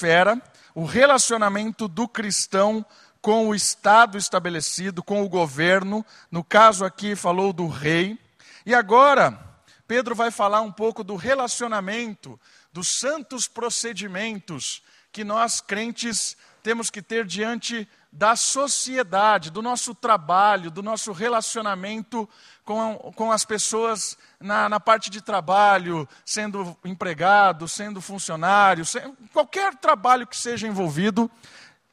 esfera, o relacionamento do cristão com o Estado estabelecido, com o governo. No caso aqui, falou do rei. E agora, Pedro vai falar um pouco do relacionamento, dos santos procedimentos que nós crentes temos que ter diante da sociedade, do nosso trabalho, do nosso relacionamento com, com as pessoas na, na parte de trabalho, sendo empregado, sendo funcionário, qualquer trabalho que seja envolvido,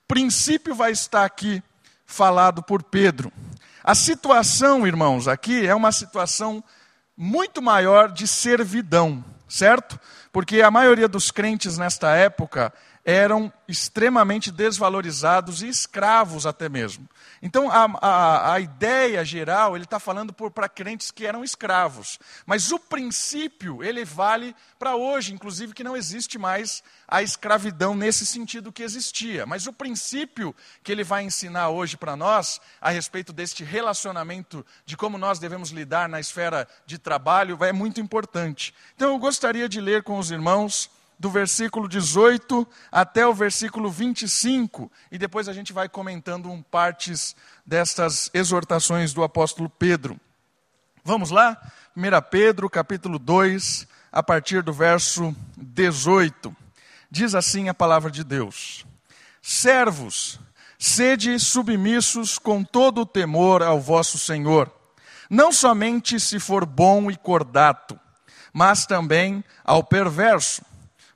princípio vai estar aqui falado por Pedro. A situação, irmãos, aqui é uma situação muito maior de servidão, certo? Porque a maioria dos crentes nesta época eram extremamente desvalorizados e escravos até mesmo. Então, a, a, a ideia geral, ele está falando para crentes que eram escravos. Mas o princípio, ele vale para hoje, inclusive que não existe mais a escravidão nesse sentido que existia. Mas o princípio que ele vai ensinar hoje para nós, a respeito deste relacionamento, de como nós devemos lidar na esfera de trabalho, é muito importante. Então, eu gostaria de ler com os irmãos do versículo 18 até o versículo 25, e depois a gente vai comentando um partes destas exortações do apóstolo Pedro. Vamos lá? 1 Pedro, capítulo 2, a partir do verso 18. Diz assim a palavra de Deus: Servos, sede submissos com todo o temor ao vosso Senhor, não somente se for bom e cordato, mas também ao perverso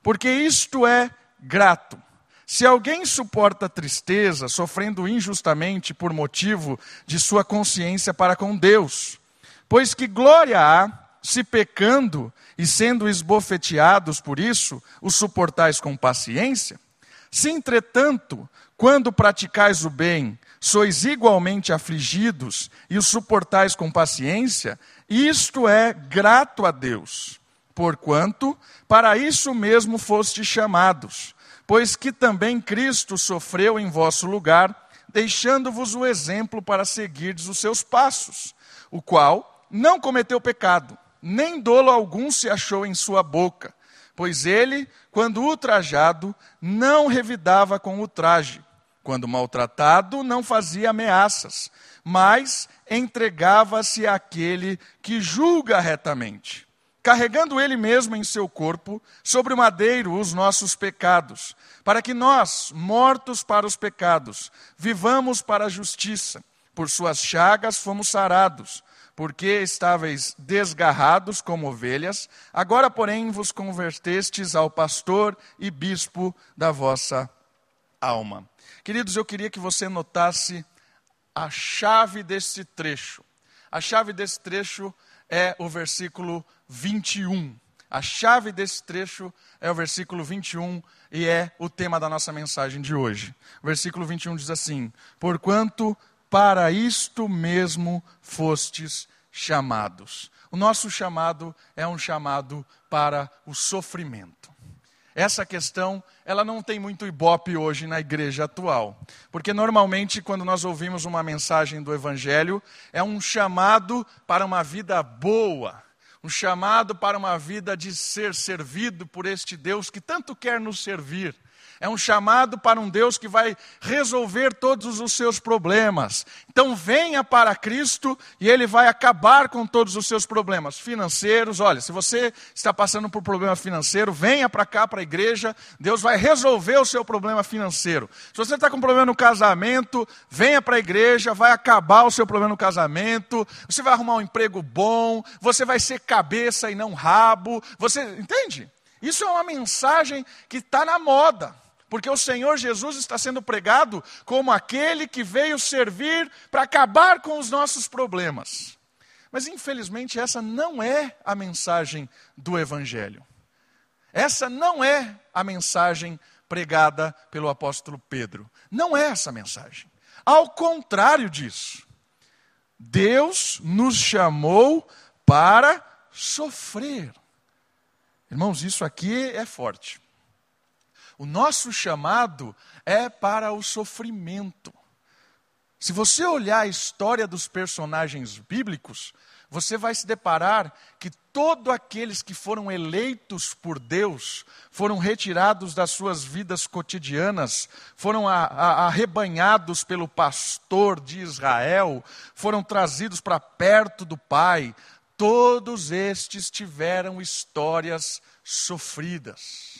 porque isto é grato. Se alguém suporta tristeza, sofrendo injustamente por motivo de sua consciência para com Deus, pois que glória há se pecando e sendo esbofeteados por isso, o suportais com paciência? Se, entretanto, quando praticais o bem, sois igualmente afligidos e o suportais com paciência, isto é grato a Deus porquanto para isso mesmo foste chamados, pois que também Cristo sofreu em vosso lugar, deixando-vos o exemplo para seguirdes os seus passos, o qual não cometeu pecado, nem dolo algum se achou em sua boca, pois ele, quando ultrajado, não revidava com o traje, quando maltratado, não fazia ameaças, mas entregava-se àquele que julga retamente carregando ele mesmo em seu corpo, sobre o madeiro, os nossos pecados, para que nós, mortos para os pecados, vivamos para a justiça. Por suas chagas fomos sarados, porque estáveis desgarrados como ovelhas, agora, porém, vos convertestes ao pastor e bispo da vossa alma. Queridos, eu queria que você notasse a chave desse trecho. A chave desse trecho é o versículo 21. A chave desse trecho é o versículo 21 e é o tema da nossa mensagem de hoje. O versículo 21 diz assim: Porquanto para isto mesmo fostes chamados. O nosso chamado é um chamado para o sofrimento. Essa questão, ela não tem muito ibope hoje na igreja atual. Porque normalmente, quando nós ouvimos uma mensagem do Evangelho, é um chamado para uma vida boa um chamado para uma vida de ser servido por este Deus que tanto quer nos servir. É um chamado para um Deus que vai resolver todos os seus problemas. Então venha para Cristo e Ele vai acabar com todos os seus problemas financeiros. Olha, se você está passando por problema financeiro, venha para cá, para a igreja. Deus vai resolver o seu problema financeiro. Se você está com problema no casamento, venha para a igreja, vai acabar o seu problema no casamento. Você vai arrumar um emprego bom. Você vai ser cabeça e não rabo. Você entende? Isso é uma mensagem que está na moda porque o Senhor Jesus está sendo pregado como aquele que veio servir para acabar com os nossos problemas. Mas infelizmente essa não é a mensagem do Evangelho. Essa não é a mensagem pregada pelo apóstolo Pedro. Não é essa a mensagem. Ao contrário disso, Deus nos chamou para sofrer. Irmãos, isso aqui é forte. O nosso chamado é para o sofrimento. Se você olhar a história dos personagens bíblicos, você vai se deparar que todos aqueles que foram eleitos por Deus, foram retirados das suas vidas cotidianas, foram arrebanhados pelo pastor de Israel, foram trazidos para perto do Pai, todos estes tiveram histórias sofridas.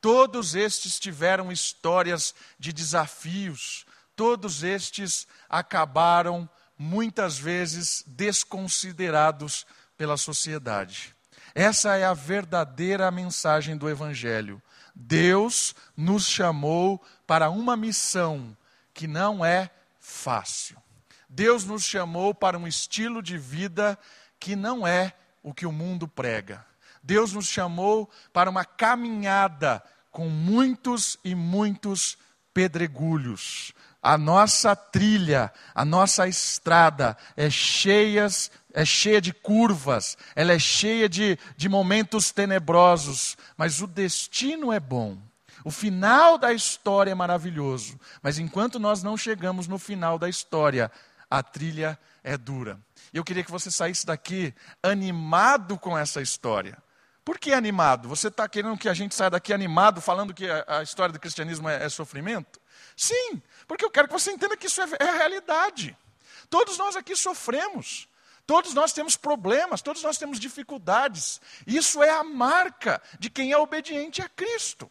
Todos estes tiveram histórias de desafios, todos estes acabaram muitas vezes desconsiderados pela sociedade. Essa é a verdadeira mensagem do Evangelho. Deus nos chamou para uma missão que não é fácil. Deus nos chamou para um estilo de vida que não é o que o mundo prega. Deus nos chamou para uma caminhada com muitos e muitos pedregulhos, a nossa trilha, a nossa estrada é cheias, é cheia de curvas, ela é cheia de, de momentos tenebrosos, mas o destino é bom. O final da história é maravilhoso, mas enquanto nós não chegamos no final da história, a trilha é dura. Eu queria que você saísse daqui animado com essa história. Por que animado? Você está querendo que a gente saia daqui animado, falando que a, história do cristianismo é, é sofrimento? Sim, porque eu quero que você entenda que isso é, é a realidade. Todos nós aqui sofremos. Todos nós temos problemas, todos nós temos dificuldades. Isso é a marca de quem é obediente a Cristo.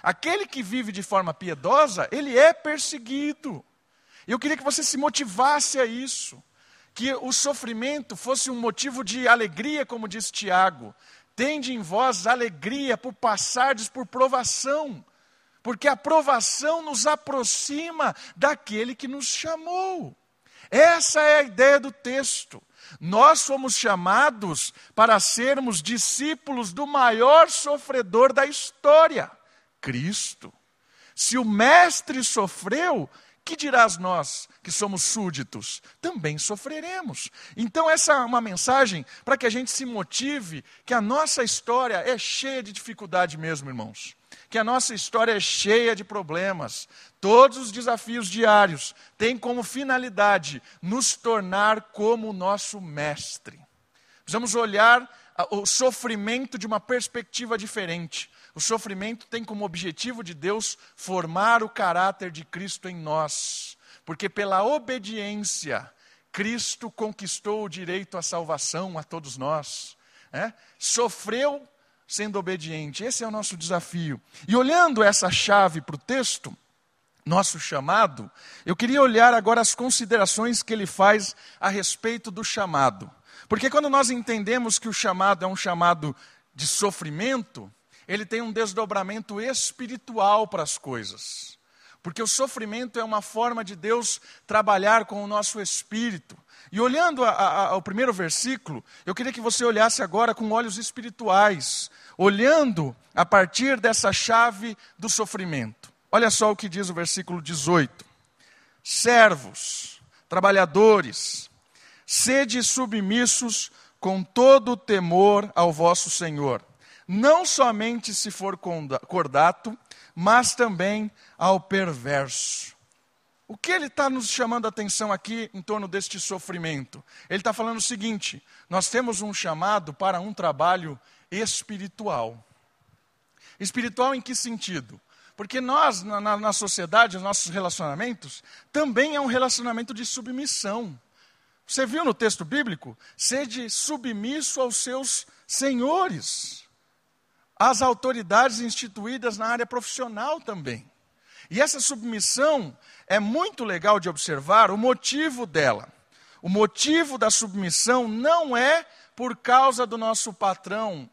Aquele que vive de forma piedosa, ele é perseguido. Eu queria que você se motivasse a isso. Que o sofrimento fosse um motivo de alegria, como diz Tiago. Tende em vós alegria por passardes por provação porque a aprovação nos aproxima daquele que nos chamou. Essa é a ideia do texto. Nós fomos chamados para sermos discípulos do maior sofredor da história, Cristo. Se o Mestre sofreu, que dirás nós que somos súditos? Também sofreremos. Então, essa é uma mensagem para que a gente se motive que a nossa história é cheia de dificuldade mesmo, irmãos que a nossa história é cheia de problemas. Todos os desafios diários têm como finalidade nos tornar como o nosso mestre. Precisamos olhar o sofrimento de uma perspectiva diferente. O sofrimento tem como objetivo de Deus formar o caráter de Cristo em nós. Porque pela obediência, Cristo conquistou o direito à salvação a todos nós. É? Sofreu sendo obediente. Esse é o nosso desafio. E olhando essa chave para o texto, nosso chamado, eu queria olhar agora as considerações que ele faz a respeito do chamado. Porque quando nós entendemos que o chamado é um chamado de sofrimento, ele tem um desdobramento espiritual para as coisas. Porque o sofrimento é uma forma de Deus trabalhar com o nosso espírito. E olhando a, a, ao primeiro versículo, eu queria que você olhasse agora com olhos espirituais, olhando a partir dessa chave do sofrimento. Olha só o que diz o versículo 18: Servos, trabalhadores, sede submissos com todo o temor ao vosso Senhor, não somente se for cordato, mas também ao perverso. O que ele está nos chamando a atenção aqui em torno deste sofrimento? Ele está falando o seguinte: nós temos um chamado para um trabalho espiritual. Espiritual em que sentido? Porque nós, na, na sociedade, os nossos relacionamentos, também é um relacionamento de submissão. Você viu no texto bíblico? Sede submisso aos seus senhores, às autoridades instituídas na área profissional também. E essa submissão é muito legal de observar o motivo dela. O motivo da submissão não é por causa do nosso patrão,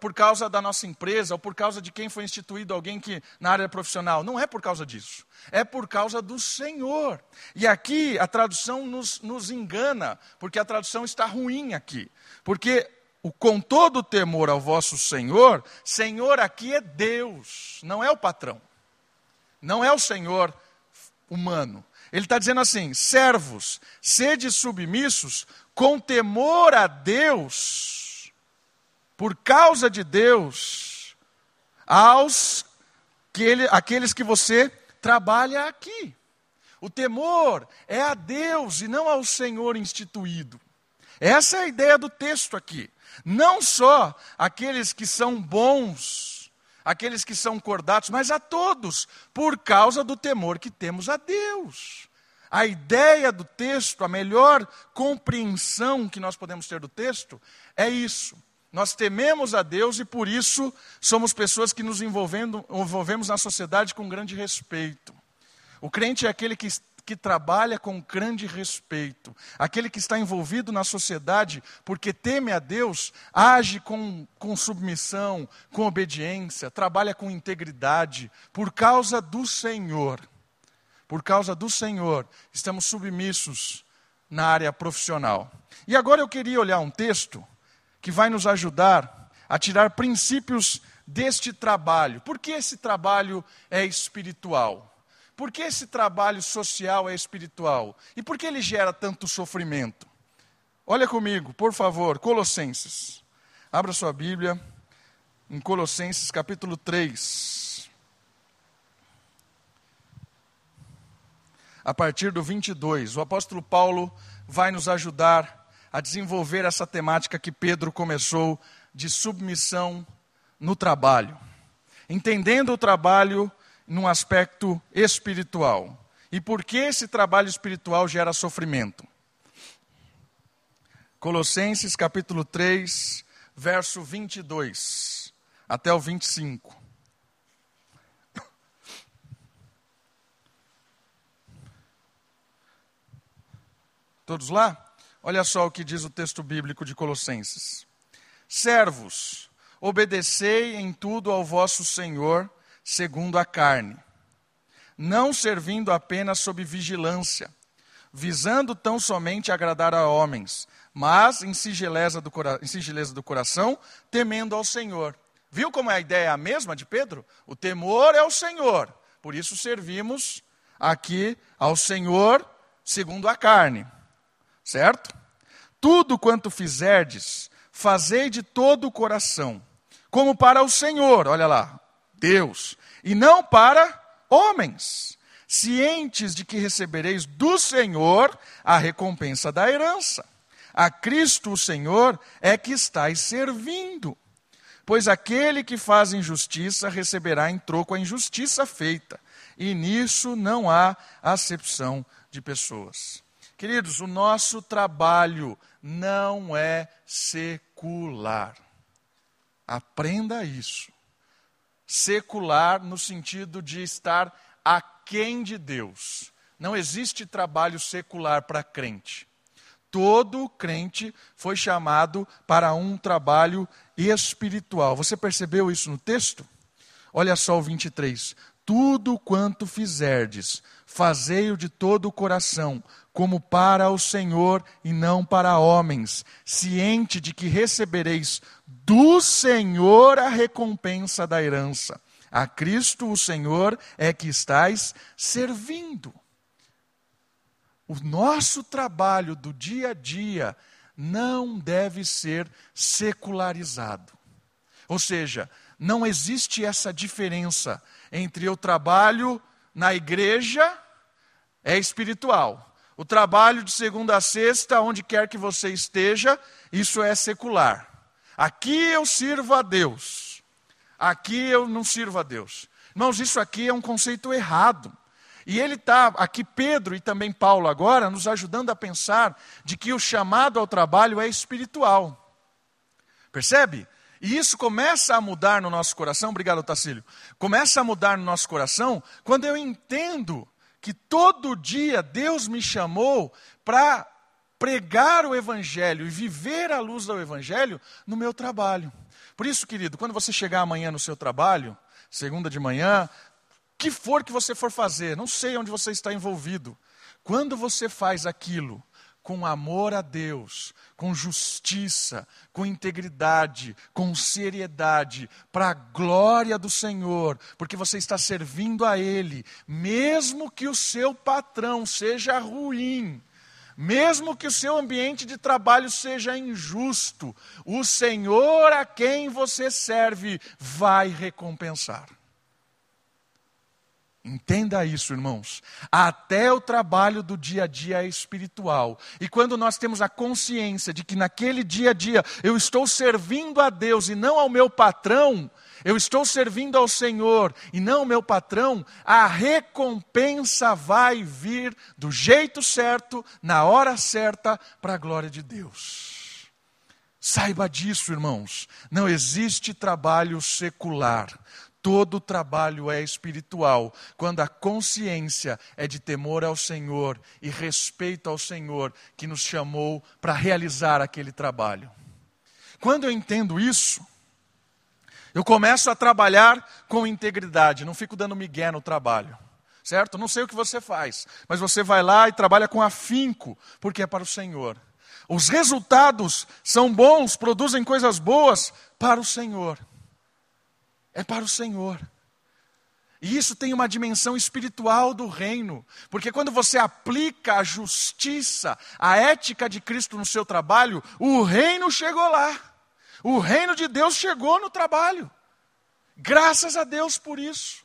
por causa da nossa empresa, ou por causa de quem foi instituído alguém que na área profissional. Não é por causa disso. É por causa do Senhor. E aqui a tradução nos, nos engana, porque a tradução está ruim aqui. Porque o com todo temor ao vosso Senhor, Senhor aqui é Deus, não é o patrão. Não é o Senhor humano. Ele está dizendo assim: servos, sede submissos com temor a Deus, por causa de Deus, aos que ele, aqueles que você trabalha aqui. O temor é a Deus e não ao Senhor instituído. Essa é a ideia do texto aqui. Não só aqueles que são bons, aqueles que são cordatos, mas a todos, por causa do temor que temos a Deus. A ideia do texto, a melhor compreensão que nós podemos ter do texto é isso. Nós tememos a Deus e por isso somos pessoas que nos envolvemos na sociedade com grande respeito. O crente é aquele que, que trabalha com grande respeito, aquele que está envolvido na sociedade porque teme a Deus, age com, com submissão, com obediência, trabalha com integridade, por causa do Senhor. Por causa do Senhor, estamos submissos na área profissional. E agora eu queria olhar um texto que vai nos ajudar a tirar princípios deste trabalho. Por que esse trabalho é espiritual? Por que esse trabalho social é espiritual? E por que ele gera tanto sofrimento? Olha comigo, por favor, Colossenses. Abra sua Bíblia em Colossenses capítulo 3. A partir do 22, o apóstolo Paulo vai nos ajudar a desenvolver essa temática que Pedro começou de submissão no trabalho. Entendendo o trabalho num aspecto espiritual. E por que esse trabalho espiritual gera sofrimento? Colossenses capítulo 3, verso 22 até o 25. Todos lá? Olha só o que diz o texto bíblico de Colossenses: Servos, obedecei em tudo ao vosso Senhor, segundo a carne, não servindo apenas sob vigilância, visando tão somente agradar a homens, mas em singeleza do, em singeleza do coração, temendo ao Senhor. Viu como a ideia é a mesma de Pedro? O temor é o Senhor, por isso servimos aqui ao Senhor segundo a carne. Certo? Tudo quanto fizerdes, fazei de todo o coração, como para o Senhor, olha lá, Deus, e não para homens, cientes de que recebereis do Senhor a recompensa da herança. A Cristo o Senhor é que estáis servindo. Pois aquele que faz injustiça receberá em troco a injustiça feita, e nisso não há acepção de pessoas. Queridos, o nosso trabalho não é secular. Aprenda isso. Secular no sentido de estar aquém de Deus. Não existe trabalho secular para crente. Todo crente foi chamado para um trabalho espiritual. Você percebeu isso no texto? Olha só o 23. Tudo quanto fizerdes, fazei-o de todo o coração, como para o Senhor e não para homens, ciente de que recebereis do Senhor a recompensa da herança. A Cristo, o Senhor, é que estais servindo. O nosso trabalho do dia a dia não deve ser secularizado. Ou seja, não existe essa diferença entre o trabalho na igreja é espiritual o trabalho de segunda a sexta, onde quer que você esteja, isso é secular. Aqui eu sirvo a Deus. Aqui eu não sirvo a Deus. Irmãos, isso aqui é um conceito errado. E ele está, aqui Pedro e também Paulo agora, nos ajudando a pensar de que o chamado ao trabalho é espiritual. Percebe? E isso começa a mudar no nosso coração, obrigado, Tacílio. Começa a mudar no nosso coração quando eu entendo que todo dia Deus me chamou para pregar o Evangelho e viver a luz do Evangelho no meu trabalho. Por isso, querido, quando você chegar amanhã no seu trabalho, segunda de manhã, que for que você for fazer, não sei onde você está envolvido, quando você faz aquilo com amor a Deus, com justiça, com integridade, com seriedade, para a glória do Senhor, porque você está servindo a Ele, mesmo que o seu patrão seja ruim, mesmo que o seu ambiente de trabalho seja injusto, o Senhor a quem você serve vai recompensar. Entenda isso, irmãos. Até o trabalho do dia a dia é espiritual. E quando nós temos a consciência de que naquele dia a dia eu estou servindo a Deus e não ao meu patrão, eu estou servindo ao Senhor e não ao meu patrão, a recompensa vai vir do jeito certo, na hora certa, para a glória de Deus. Saiba disso, irmãos. Não existe trabalho secular. Todo trabalho é espiritual, quando a consciência é de temor ao Senhor e respeito ao Senhor que nos chamou para realizar aquele trabalho. Quando eu entendo isso, eu começo a trabalhar com integridade, não fico dando migué no trabalho. Certo? Não sei o que você faz, mas você vai lá e trabalha com afinco, porque é para o Senhor. Os resultados são bons, produzem coisas boas para o Senhor é para o Senhor. E isso tem uma dimensão espiritual do reino, porque quando você aplica a justiça, a ética de Cristo no seu trabalho, o reino chegou lá. O reino de Deus chegou no trabalho. Graças a Deus por isso.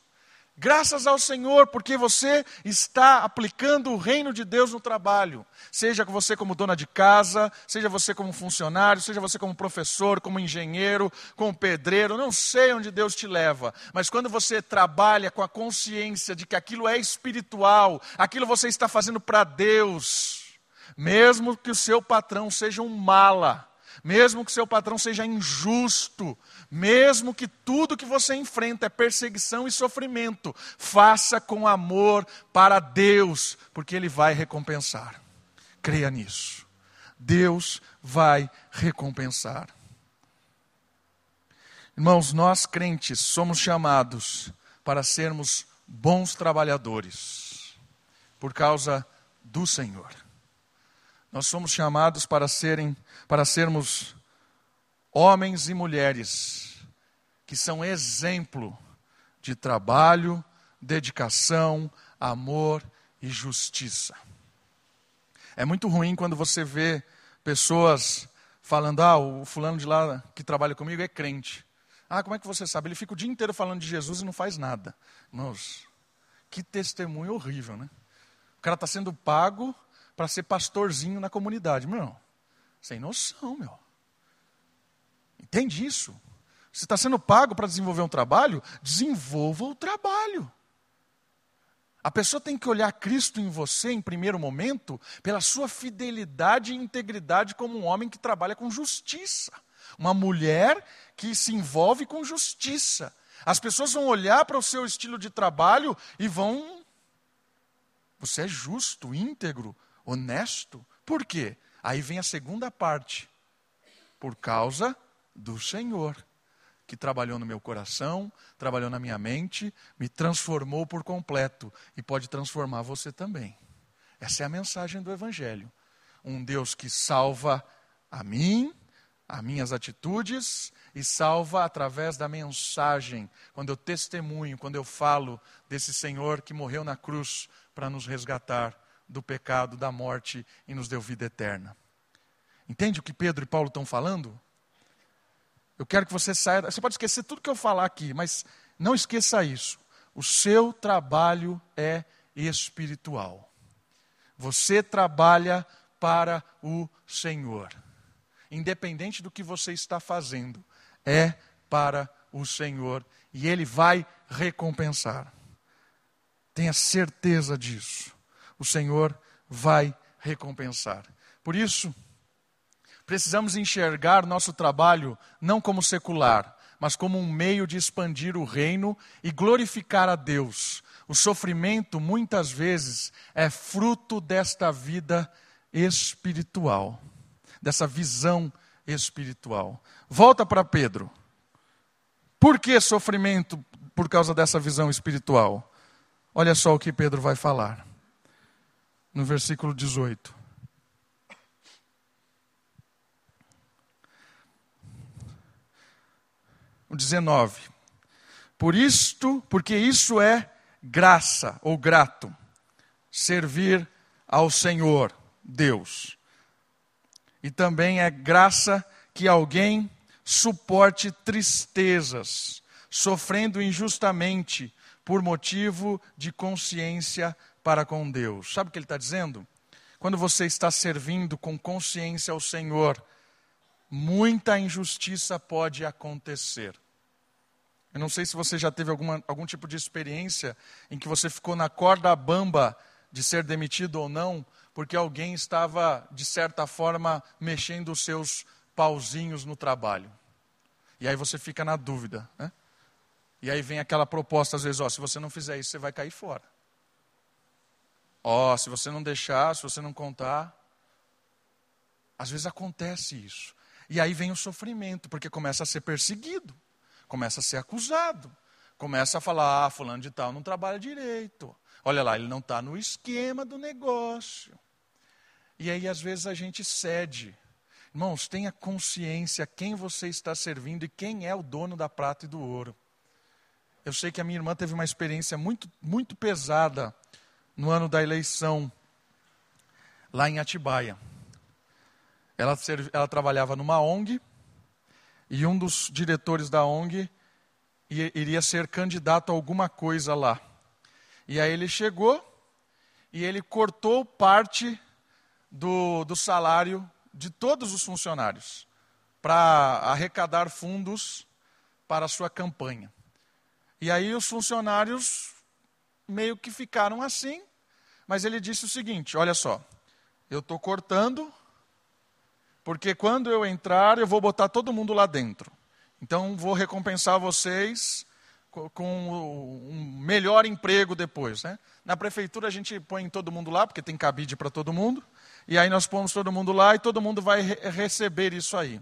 Graças ao Senhor, porque você está aplicando o reino de Deus no trabalho. Seja você como dona de casa, seja você como funcionário, seja você como professor, como engenheiro, como pedreiro, não sei onde Deus te leva, mas quando você trabalha com a consciência de que aquilo é espiritual, aquilo você está fazendo para Deus, mesmo que o seu patrão seja um mala, mesmo que seu patrão seja injusto, mesmo que tudo que você enfrenta é perseguição e sofrimento, faça com amor para Deus, porque Ele vai recompensar. Creia nisso. Deus vai recompensar. Irmãos, nós crentes somos chamados para sermos bons trabalhadores, por causa do Senhor. Nós somos chamados para serem, para sermos homens e mulheres que são exemplo de trabalho, dedicação, amor e justiça. É muito ruim quando você vê pessoas falando: ah, o fulano de lá que trabalha comigo é crente. Ah, como é que você sabe? Ele fica o dia inteiro falando de Jesus e não faz nada. Irmãos, que testemunho horrível, né? O cara está sendo pago para ser pastorzinho na comunidade. Meu, sem noção, meu. Entende isso? Você está sendo pago para desenvolver um trabalho? Desenvolva o trabalho. A pessoa tem que olhar Cristo em você, em primeiro momento, pela sua fidelidade e integridade como um homem que trabalha com justiça. Uma mulher que se envolve com justiça. As pessoas vão olhar para o seu estilo de trabalho e vão. Você é justo, íntegro, honesto. Por quê? Aí vem a segunda parte. Por causa do Senhor, que trabalhou no meu coração, trabalhou na minha mente, me transformou por completo e pode transformar você também. Essa é a mensagem do Evangelho. Um Deus que salva a mim, as minhas atitudes e salva através da mensagem, quando eu testemunho, quando eu falo desse Senhor que morreu na cruz para nos resgatar do pecado, da morte e nos deu vida eterna. Entende o que Pedro e Paulo estão falando? Eu quero que você saia. Você pode esquecer tudo que eu falar aqui, mas não esqueça isso. O seu trabalho é espiritual. Você trabalha para o Senhor. Independente do que você está fazendo, é para o Senhor e Ele vai recompensar. Tenha certeza disso. O Senhor vai recompensar. Por isso, Precisamos enxergar nosso trabalho não como secular, mas como um meio de expandir o reino e glorificar a Deus. O sofrimento, muitas vezes, é fruto desta vida espiritual, dessa visão espiritual. Volta para Pedro. Por que sofrimento por causa dessa visão espiritual? Olha só o que Pedro vai falar. No versículo 18. o 19. Por isto, porque isso é graça ou grato, servir ao Senhor, Deus. E também é graça que alguém suporte tristezas, sofrendo injustamente por motivo de consciência para com Deus. Sabe o que ele está dizendo? Quando você está servindo com consciência ao Senhor, muita injustiça pode acontecer. Eu não sei se você já teve alguma, algum tipo de experiência em que você ficou na corda bamba de ser demitido ou não, porque alguém estava, de certa forma, mexendo os seus pauzinhos no trabalho. E aí você fica na dúvida. Né? E aí vem aquela proposta, às vezes, ó, se você não fizer isso, você vai cair fora. Ó, se você não deixar, se você não contar. Às vezes acontece isso. E aí vem o sofrimento, porque começa a ser perseguido, começa a ser acusado, começa a falar, ah, fulano de tal não trabalha direito. Olha lá, ele não está no esquema do negócio. E aí, às vezes, a gente cede. Irmãos, tenha consciência quem você está servindo e quem é o dono da prata e do ouro. Eu sei que a minha irmã teve uma experiência muito, muito pesada no ano da eleição, lá em Atibaia. Ela, ela trabalhava numa ONG e um dos diretores da ONG iria ser candidato a alguma coisa lá. E aí ele chegou e ele cortou parte do, do salário de todos os funcionários para arrecadar fundos para a sua campanha. E aí os funcionários meio que ficaram assim, mas ele disse o seguinte: olha só, eu estou cortando porque quando eu entrar, eu vou botar todo mundo lá dentro. Então, vou recompensar vocês com um melhor emprego depois. Né? Na prefeitura, a gente põe todo mundo lá, porque tem cabide para todo mundo. E aí nós pomos todo mundo lá e todo mundo vai re receber isso aí.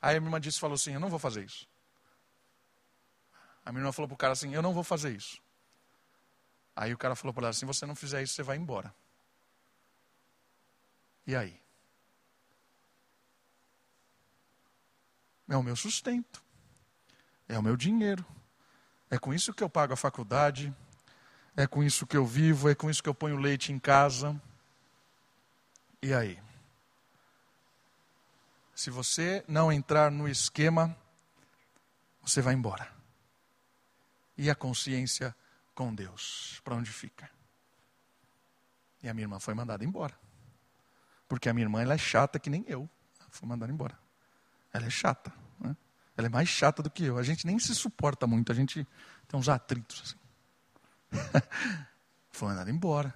Aí a minha irmã disse, falou assim, eu não vou fazer isso. A minha irmã falou para o cara assim, eu não vou fazer isso. Aí o cara falou para ela assim, você não fizer isso, você vai embora. E aí? É o meu sustento, é o meu dinheiro. É com isso que eu pago a faculdade, é com isso que eu vivo, é com isso que eu ponho leite em casa. E aí? Se você não entrar no esquema, você vai embora. E a consciência com Deus, para onde fica? E a minha irmã foi mandada embora. Porque a minha irmã ela é chata que nem eu. Foi mandada embora. Ela é chata. Né? Ela é mais chata do que eu. A gente nem se suporta muito, a gente tem uns atritos. Assim. foi mandada embora.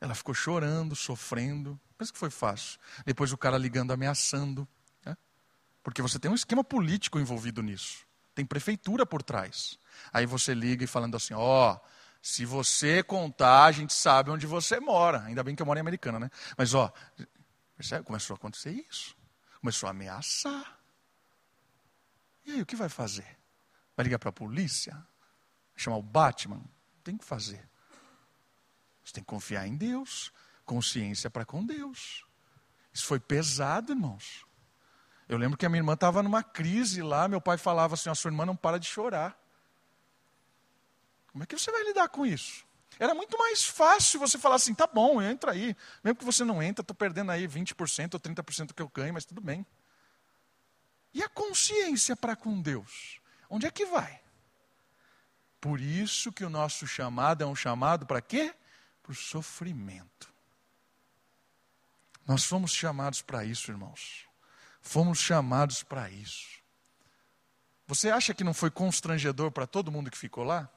Ela ficou chorando, sofrendo. Pensa que foi fácil. Depois o cara ligando, ameaçando. Né? Porque você tem um esquema político envolvido nisso. Tem prefeitura por trás. Aí você liga e falando assim: ó, oh, se você contar, a gente sabe onde você mora. Ainda bem que eu moro em Americana, né? Mas ó, percebe? Começou a acontecer isso. Começou a ameaçar. E aí, o que vai fazer? Vai ligar para a polícia? Chamar o Batman? Tem que fazer. Você tem que confiar em Deus. Consciência para com Deus. Isso foi pesado, irmãos. Eu lembro que a minha irmã estava numa crise lá, meu pai falava assim: a sua irmã não para de chorar. Como é que você vai lidar com isso? Era muito mais fácil você falar assim: tá bom, entra aí. Mesmo que você não entra, estou perdendo aí 20% ou 30% do que eu ganho, mas tudo bem. E a consciência para com Deus? Onde é que vai? Por isso que o nosso chamado é um chamado para quê? Para o sofrimento. Nós fomos chamados para isso, irmãos. Fomos chamados para isso. Você acha que não foi constrangedor para todo mundo que ficou lá?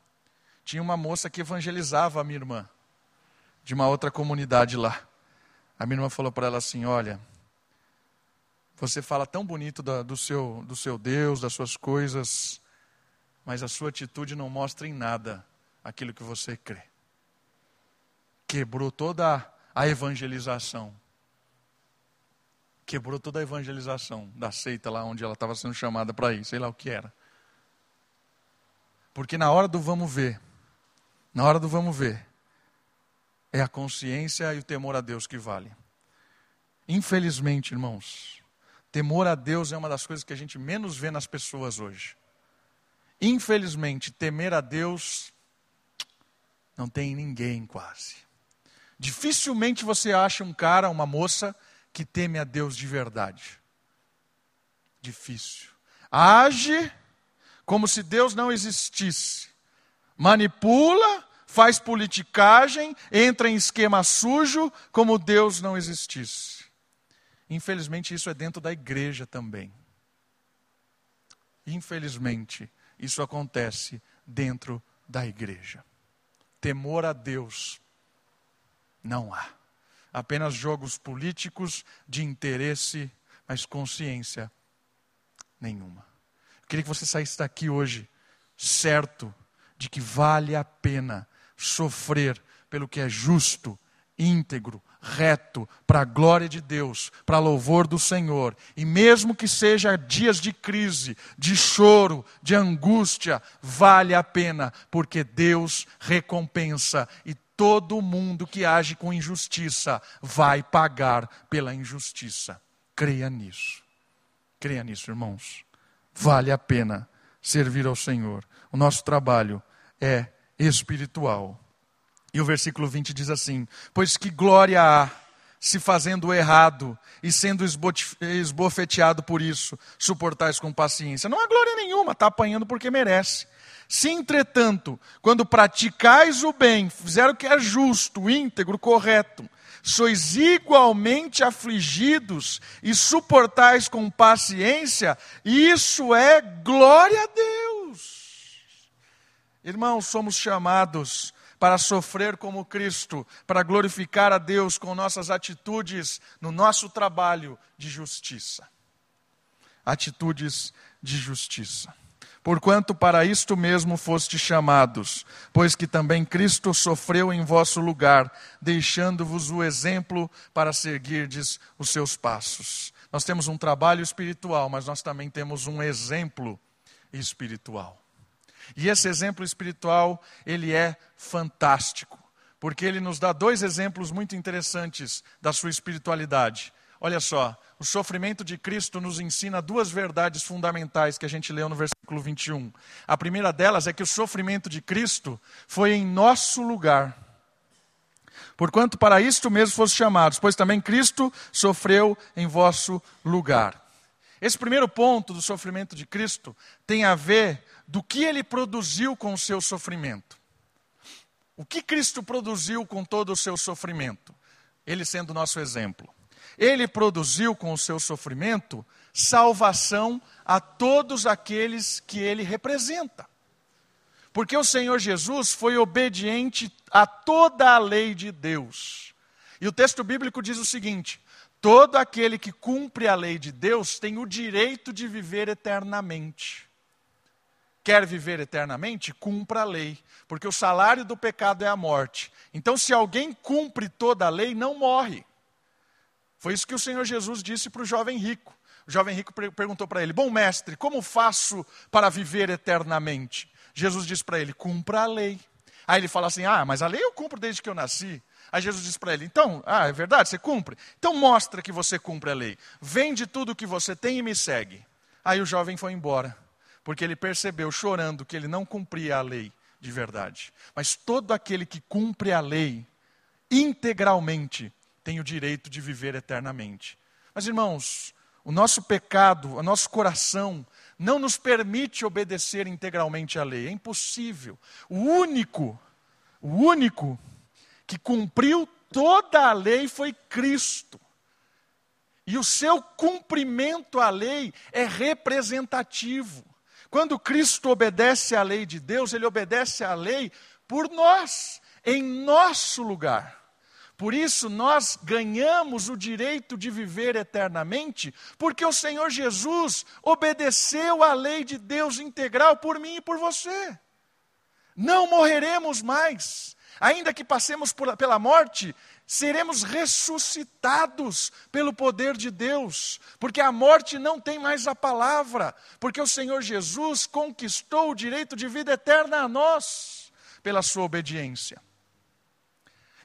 Tinha uma moça que evangelizava a minha irmã, de uma outra comunidade lá. A minha irmã falou para ela assim: Olha, você fala tão bonito da, do, seu, do seu Deus, das suas coisas, mas a sua atitude não mostra em nada aquilo que você crê. Quebrou toda a evangelização. Quebrou toda a evangelização da seita lá onde ela estava sendo chamada para ir, sei lá o que era. Porque na hora do vamos ver, na hora do vamos ver, é a consciência e o temor a Deus que vale. Infelizmente, irmãos, Temor a Deus é uma das coisas que a gente menos vê nas pessoas hoje. Infelizmente, temer a Deus não tem ninguém quase. Dificilmente você acha um cara, uma moça que teme a Deus de verdade. Difícil. Age como se Deus não existisse. Manipula, faz politicagem, entra em esquema sujo, como Deus não existisse. Infelizmente, isso é dentro da igreja também. Infelizmente, isso acontece dentro da igreja. Temor a Deus não há. Apenas jogos políticos de interesse, mas consciência nenhuma. Eu queria que você saísse daqui hoje certo de que vale a pena sofrer pelo que é justo, íntegro, reto, para a glória de Deus, para louvor do Senhor. E mesmo que seja dias de crise, de choro, de angústia, vale a pena, porque Deus recompensa e todo mundo que age com injustiça vai pagar pela injustiça. Creia nisso. Creia nisso, irmãos. Vale a pena servir ao Senhor. O nosso trabalho é espiritual. E o versículo 20 diz assim: Pois que glória há se fazendo errado e sendo esbofeteado por isso, suportais com paciência. Não há glória nenhuma, está apanhando porque merece. Se, entretanto, quando praticais o bem, fizer o que é justo, íntegro, correto, sois igualmente afligidos e suportais com paciência, isso é glória a Deus. Irmãos, somos chamados para sofrer como Cristo, para glorificar a Deus com nossas atitudes no nosso trabalho de justiça. Atitudes de justiça. Porquanto para isto mesmo foste chamados, pois que também Cristo sofreu em vosso lugar, deixando-vos o exemplo para seguirdes os seus passos. Nós temos um trabalho espiritual, mas nós também temos um exemplo espiritual. E esse exemplo espiritual, ele é fantástico, porque ele nos dá dois exemplos muito interessantes da sua espiritualidade. Olha só, o sofrimento de Cristo nos ensina duas verdades fundamentais que a gente leu no versículo 21. A primeira delas é que o sofrimento de Cristo foi em nosso lugar. Porquanto para isto mesmo foste chamados, pois também Cristo sofreu em vosso lugar. Esse primeiro ponto do sofrimento de Cristo tem a ver do que ele produziu com o seu sofrimento. O que Cristo produziu com todo o seu sofrimento? Ele sendo nosso exemplo. Ele produziu com o seu sofrimento salvação a todos aqueles que ele representa. Porque o Senhor Jesus foi obediente a toda a lei de Deus. E o texto bíblico diz o seguinte: todo aquele que cumpre a lei de Deus tem o direito de viver eternamente quer viver eternamente, cumpra a lei, porque o salário do pecado é a morte. Então, se alguém cumpre toda a lei, não morre. Foi isso que o Senhor Jesus disse para o jovem rico. O jovem rico perguntou para ele: Bom mestre, como faço para viver eternamente? Jesus disse para ele: Cumpra a lei. Aí ele fala assim: Ah, mas a lei eu cumpro desde que eu nasci. Aí Jesus disse para ele: Então, ah, é verdade, você cumpre? Então mostra que você cumpre a lei. Vende tudo o que você tem e me segue. Aí o jovem foi embora porque ele percebeu, chorando, que ele não cumpria a lei de verdade. Mas todo aquele que cumpre a lei integralmente tem o direito de viver eternamente. Mas, irmãos, o nosso pecado, o nosso coração, não nos permite obedecer integralmente à lei. É impossível. O único, o único que cumpriu toda a lei foi Cristo. E o seu cumprimento à lei é representativo. Quando Cristo obedece à lei de Deus, ele obedece à lei por nós, em nosso lugar. Por isso nós ganhamos o direito de viver eternamente, porque o Senhor Jesus obedeceu à lei de Deus integral por mim e por você. Não morreremos mais, ainda que passemos por, pela morte, seremos ressuscitados pelo poder de Deus, porque a morte não tem mais a palavra, porque o Senhor Jesus conquistou o direito de vida eterna a nós, pela sua obediência.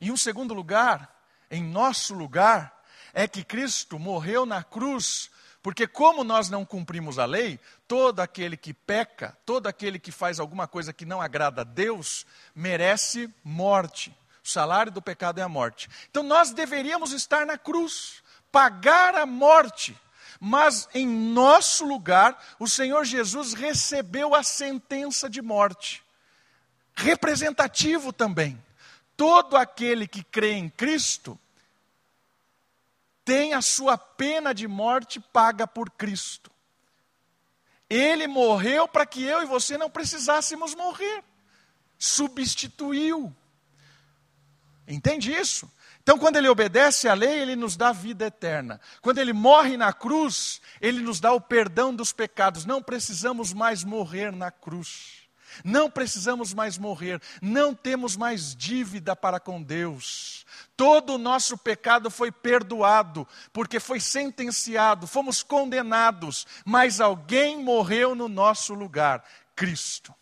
Em um segundo lugar, em nosso lugar, é que Cristo morreu na cruz, porque como nós não cumprimos a lei, todo aquele que peca, todo aquele que faz alguma coisa que não agrada a Deus, merece morte. O salário do pecado é a morte. Então nós deveríamos estar na cruz, pagar a morte. Mas em nosso lugar, o Senhor Jesus recebeu a sentença de morte. representativo também. Todo aquele que crê em Cristo tem a sua pena de morte paga por Cristo. Ele morreu para que eu e você não precisássemos morrer. Substituiu. Entende isso? Então, quando ele obedece à lei, ele nos dá vida eterna. Quando ele morre na cruz, ele nos dá o perdão dos pecados. Não precisamos mais morrer na cruz. Não precisamos mais morrer. Não temos mais dívida para com Deus. Todo o nosso pecado foi perdoado, porque foi sentenciado, fomos condenados, mas alguém morreu no nosso lugar Cristo.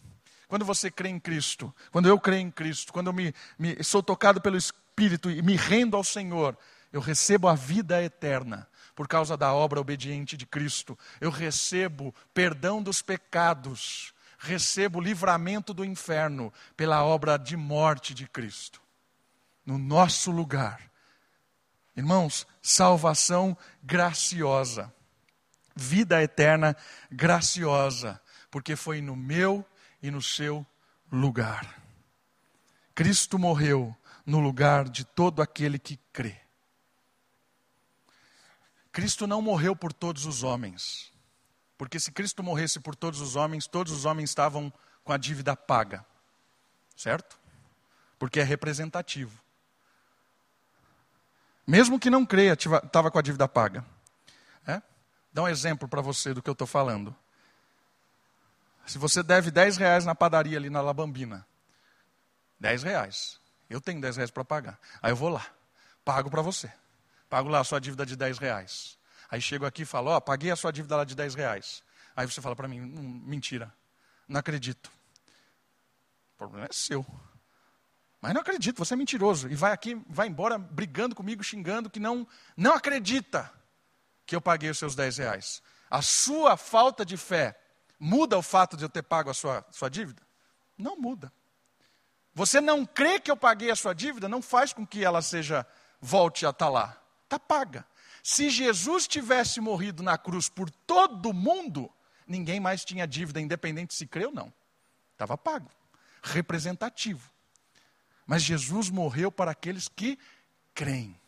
Quando você crê em Cristo, quando eu creio em Cristo, quando eu me, me sou tocado pelo Espírito, e me rendo ao Senhor, eu recebo a vida eterna por causa da obra obediente de Cristo. Eu recebo perdão dos pecados, recebo livramento do inferno pela obra de morte de Cristo. No nosso lugar. Irmãos, salvação graciosa. Vida eterna graciosa, porque foi no meu e no seu lugar. Cristo morreu no lugar de todo aquele que crê. Cristo não morreu por todos os homens, porque se Cristo morresse por todos os homens, todos os homens estavam com a dívida paga, certo? Porque é representativo. Mesmo que não creia, estava com a dívida paga. É? Dá um exemplo para você do que eu estou falando. Se você deve 10 reais na padaria ali na Labambina, 10 reais. Eu tenho 10 reais para pagar. Aí eu vou lá, pago para você. Pago lá a sua dívida de 10 reais. Aí chego aqui e falo, ó, oh, paguei a sua dívida lá de 10 reais. Aí você fala para mim, hum, mentira, não acredito. O problema é seu. Mas não acredito, você é mentiroso. E vai aqui, vai embora brigando comigo, xingando, que não, não acredita que eu paguei os seus 10 reais. A sua falta de fé muda o fato de eu ter pago a sua, sua dívida? Não muda. Você não crê que eu paguei a sua dívida, não faz com que ela seja volte a estar tá lá. Está paga. Se Jesus tivesse morrido na cruz por todo mundo, ninguém mais tinha dívida, independente se crê ou não. Estava pago. Representativo. Mas Jesus morreu para aqueles que creem.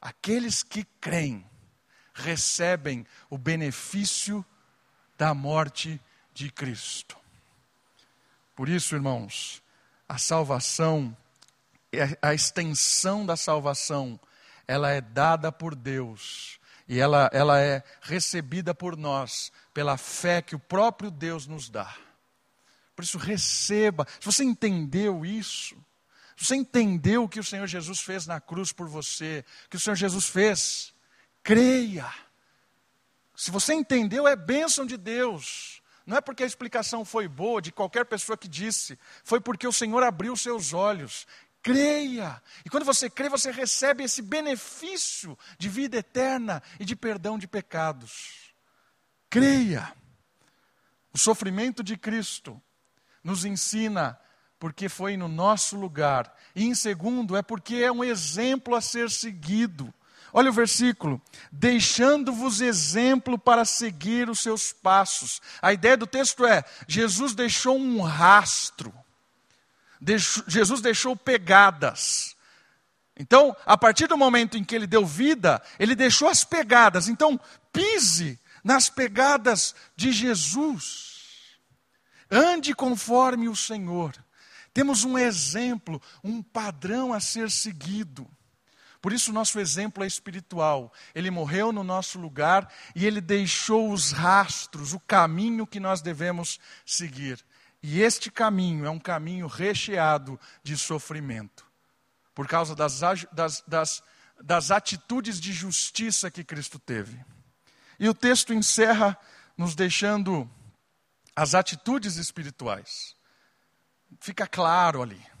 Aqueles que creem recebem o benefício da morte de Cristo. Por isso, irmãos, a salvação, a extensão da salvação, ela é dada por Deus e ela, ela é recebida por nós pela fé que o próprio Deus nos dá. Por isso, receba. Se você entendeu isso, se você entendeu o que o Senhor Jesus fez na cruz por você, o que o Senhor Jesus fez, creia. Se você entendeu, é bênção de Deus. Não é porque a explicação foi boa de qualquer pessoa que disse, foi porque o Senhor abriu seus olhos. Creia. E quando você crê, você recebe esse benefício de vida eterna e de perdão de pecados. Creia. O sofrimento de Cristo nos ensina porque foi no nosso lugar. E em segundo, é porque é um exemplo a ser seguido. Olha o versículo: deixando-vos exemplo para seguir os seus passos. A ideia do texto é: Jesus deixou um rastro, deixou, Jesus deixou pegadas. Então, a partir do momento em que ele deu vida, ele deixou as pegadas. Então, pise nas pegadas de Jesus. Ande conforme o Senhor. Temos um exemplo, um padrão a ser seguido. Por isso, nosso exemplo é espiritual. Ele morreu no nosso lugar e ele deixou os rastros, o caminho que nós devemos seguir. E este caminho é um caminho recheado de sofrimento, por causa das, das, das, das atitudes de justiça que Cristo teve. E o texto encerra nos deixando as atitudes espirituais. Fica claro ali.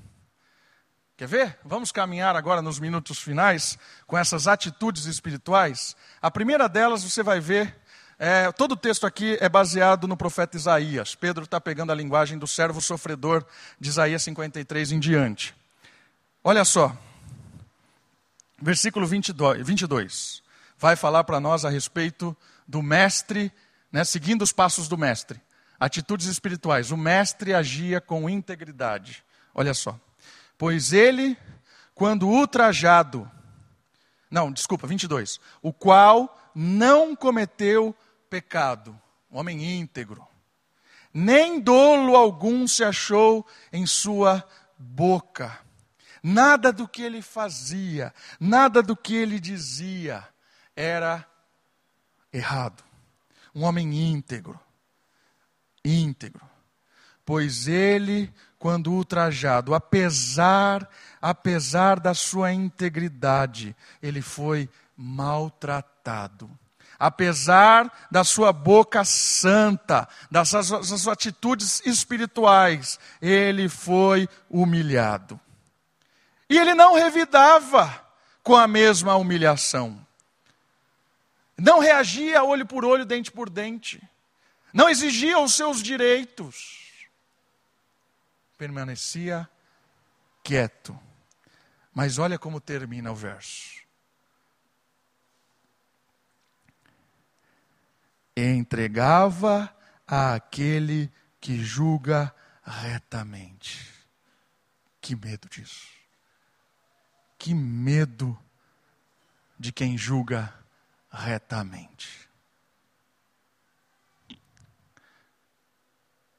Quer ver? Vamos caminhar agora nos minutos finais com essas atitudes espirituais. A primeira delas você vai ver, é, todo o texto aqui é baseado no profeta Isaías. Pedro está pegando a linguagem do servo sofredor de Isaías 53 em diante. Olha só, versículo 22, 22 vai falar para nós a respeito do mestre, né, seguindo os passos do mestre. Atitudes espirituais. O mestre agia com integridade. Olha só. Pois ele, quando ultrajado, não, desculpa, 22. O qual não cometeu pecado, homem íntegro, nem dolo algum se achou em sua boca. Nada do que ele fazia, nada do que ele dizia era errado. Um homem íntegro, íntegro. Pois ele, quando ultrajado, apesar, apesar da sua integridade, ele foi maltratado. Apesar da sua boca santa, das suas, das suas atitudes espirituais, ele foi humilhado. E ele não revidava com a mesma humilhação. Não reagia olho por olho, dente por dente. Não exigia os seus direitos. Permanecia quieto. Mas olha como termina o verso. entregava àquele que julga retamente. Que medo disso. Que medo de quem julga retamente.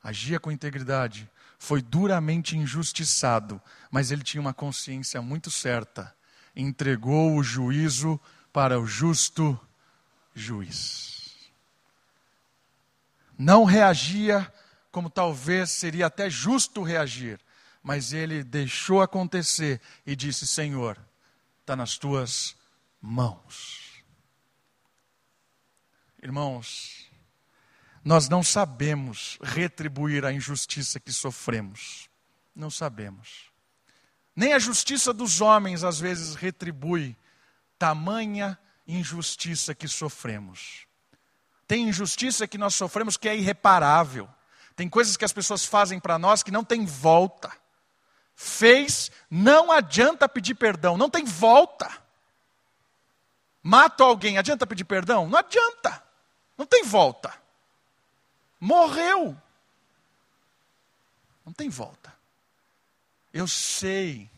Agia com integridade, foi duramente injustiçado, mas ele tinha uma consciência muito certa. Entregou o juízo para o justo juiz não reagia como talvez seria até justo reagir, mas ele deixou acontecer e disse: Senhor, está nas tuas mãos. Irmãos, nós não sabemos retribuir a injustiça que sofremos. Não sabemos. Nem a justiça dos homens às vezes retribui tamanha injustiça que sofremos. Tem injustiça que nós sofremos que é irreparável. Tem coisas que as pessoas fazem para nós que não tem volta. Fez, não adianta pedir perdão, não tem volta. Mato alguém, adianta pedir perdão? Não adianta. Não tem volta. Morreu. Não tem volta. Eu sei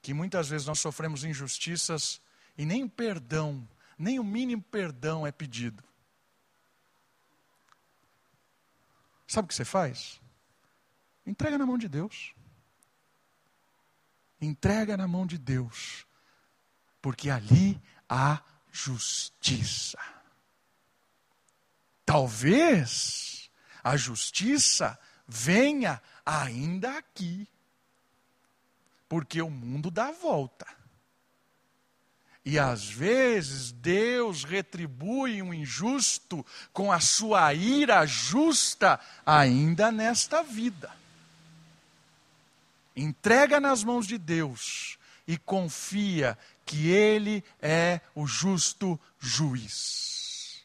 que muitas vezes nós sofremos injustiças e nem perdão, nem o mínimo perdão é pedido. Sabe o que você faz? Entrega na mão de Deus. Entrega na mão de Deus. Porque ali há justiça. Talvez a justiça venha ainda aqui. Porque o mundo dá volta. E às vezes Deus retribui um injusto com a sua ira justa ainda nesta vida. Entrega nas mãos de Deus e confia que Ele é o justo juiz.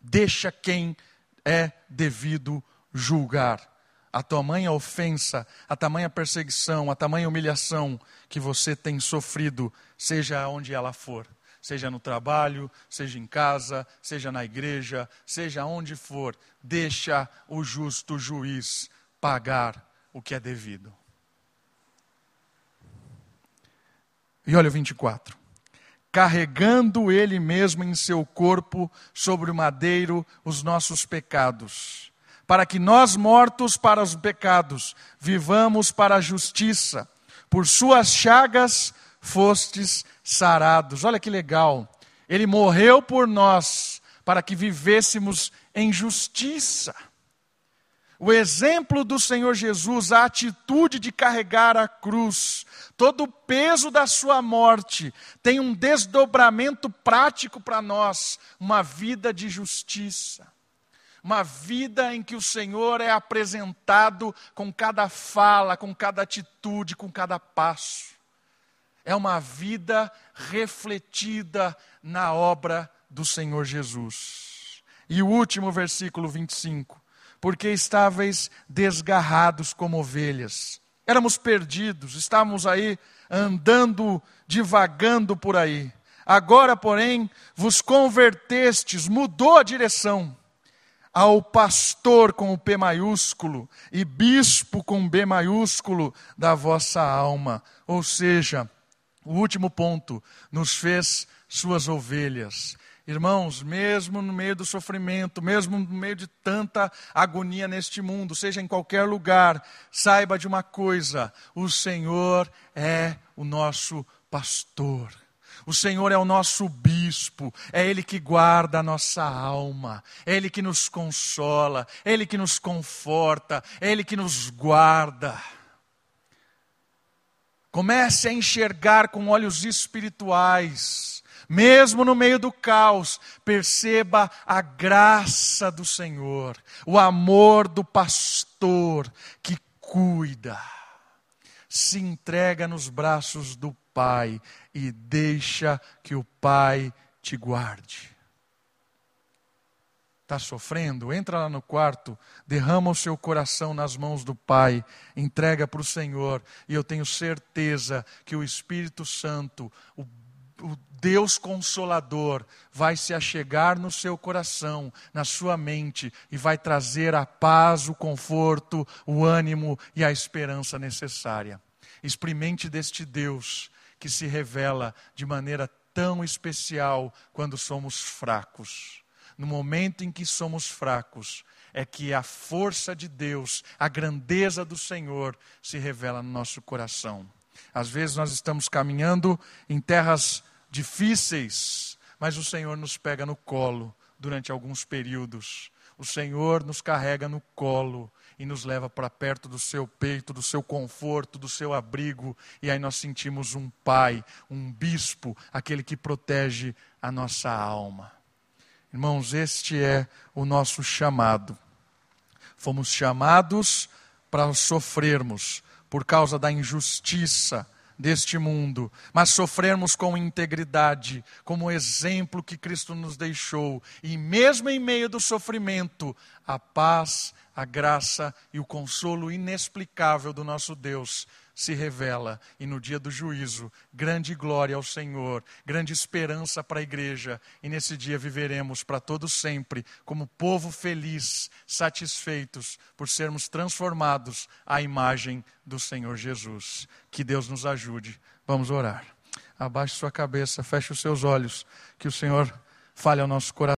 Deixa quem é devido julgar a tamanha ofensa, a tamanha perseguição, a tamanha humilhação que você tem sofrido, seja onde ela for, seja no trabalho, seja em casa, seja na igreja, seja onde for, deixa o justo juiz pagar o que é devido. E olha o 24. Carregando ele mesmo em seu corpo sobre o madeiro os nossos pecados para que nós, mortos para os pecados, vivamos para a justiça. Por suas chagas fostes sarados. Olha que legal. Ele morreu por nós, para que vivêssemos em justiça. O exemplo do Senhor Jesus, a atitude de carregar a cruz, todo o peso da sua morte, tem um desdobramento prático para nós, uma vida de justiça uma vida em que o Senhor é apresentado com cada fala, com cada atitude, com cada passo. É uma vida refletida na obra do Senhor Jesus. E o último versículo 25: Porque estáveis desgarrados como ovelhas, éramos perdidos, estávamos aí andando, divagando por aí. Agora, porém, vos convertestes, mudou a direção ao pastor com o P maiúsculo e bispo com B maiúsculo da vossa alma. Ou seja, o último ponto, nos fez suas ovelhas. Irmãos, mesmo no meio do sofrimento, mesmo no meio de tanta agonia neste mundo, seja em qualquer lugar, saiba de uma coisa: o Senhor é o nosso pastor. O Senhor é o nosso bispo, é Ele que guarda a nossa alma, é Ele que nos consola, é Ele que nos conforta, é Ele que nos guarda. Comece a enxergar com olhos espirituais, mesmo no meio do caos, perceba a graça do Senhor, o amor do pastor que cuida, se entrega nos braços do Pai e deixa que o Pai te guarde. Está sofrendo? Entra lá no quarto, derrama o seu coração nas mãos do Pai, entrega para o Senhor, e eu tenho certeza que o Espírito Santo, o, o Deus Consolador, vai se achegar no seu coração, na sua mente, e vai trazer a paz, o conforto, o ânimo e a esperança necessária. Experimente deste Deus que se revela de maneira tão especial quando somos fracos. No momento em que somos fracos, é que a força de Deus, a grandeza do Senhor se revela no nosso coração. Às vezes nós estamos caminhando em terras difíceis, mas o Senhor nos pega no colo durante alguns períodos. O Senhor nos carrega no colo e nos leva para perto do seu peito, do seu conforto, do seu abrigo, e aí nós sentimos um pai, um bispo, aquele que protege a nossa alma. Irmãos, este é o nosso chamado. Fomos chamados para sofrermos por causa da injustiça deste mundo, mas sofrermos com integridade, como exemplo que Cristo nos deixou, e mesmo em meio do sofrimento, a paz a graça e o consolo inexplicável do nosso Deus se revela e no dia do juízo, grande glória ao Senhor, grande esperança para a igreja, e nesse dia viveremos para todo sempre como povo feliz, satisfeitos por sermos transformados à imagem do Senhor Jesus. Que Deus nos ajude. Vamos orar. Abaixe sua cabeça, feche os seus olhos, que o Senhor fale ao nosso coração.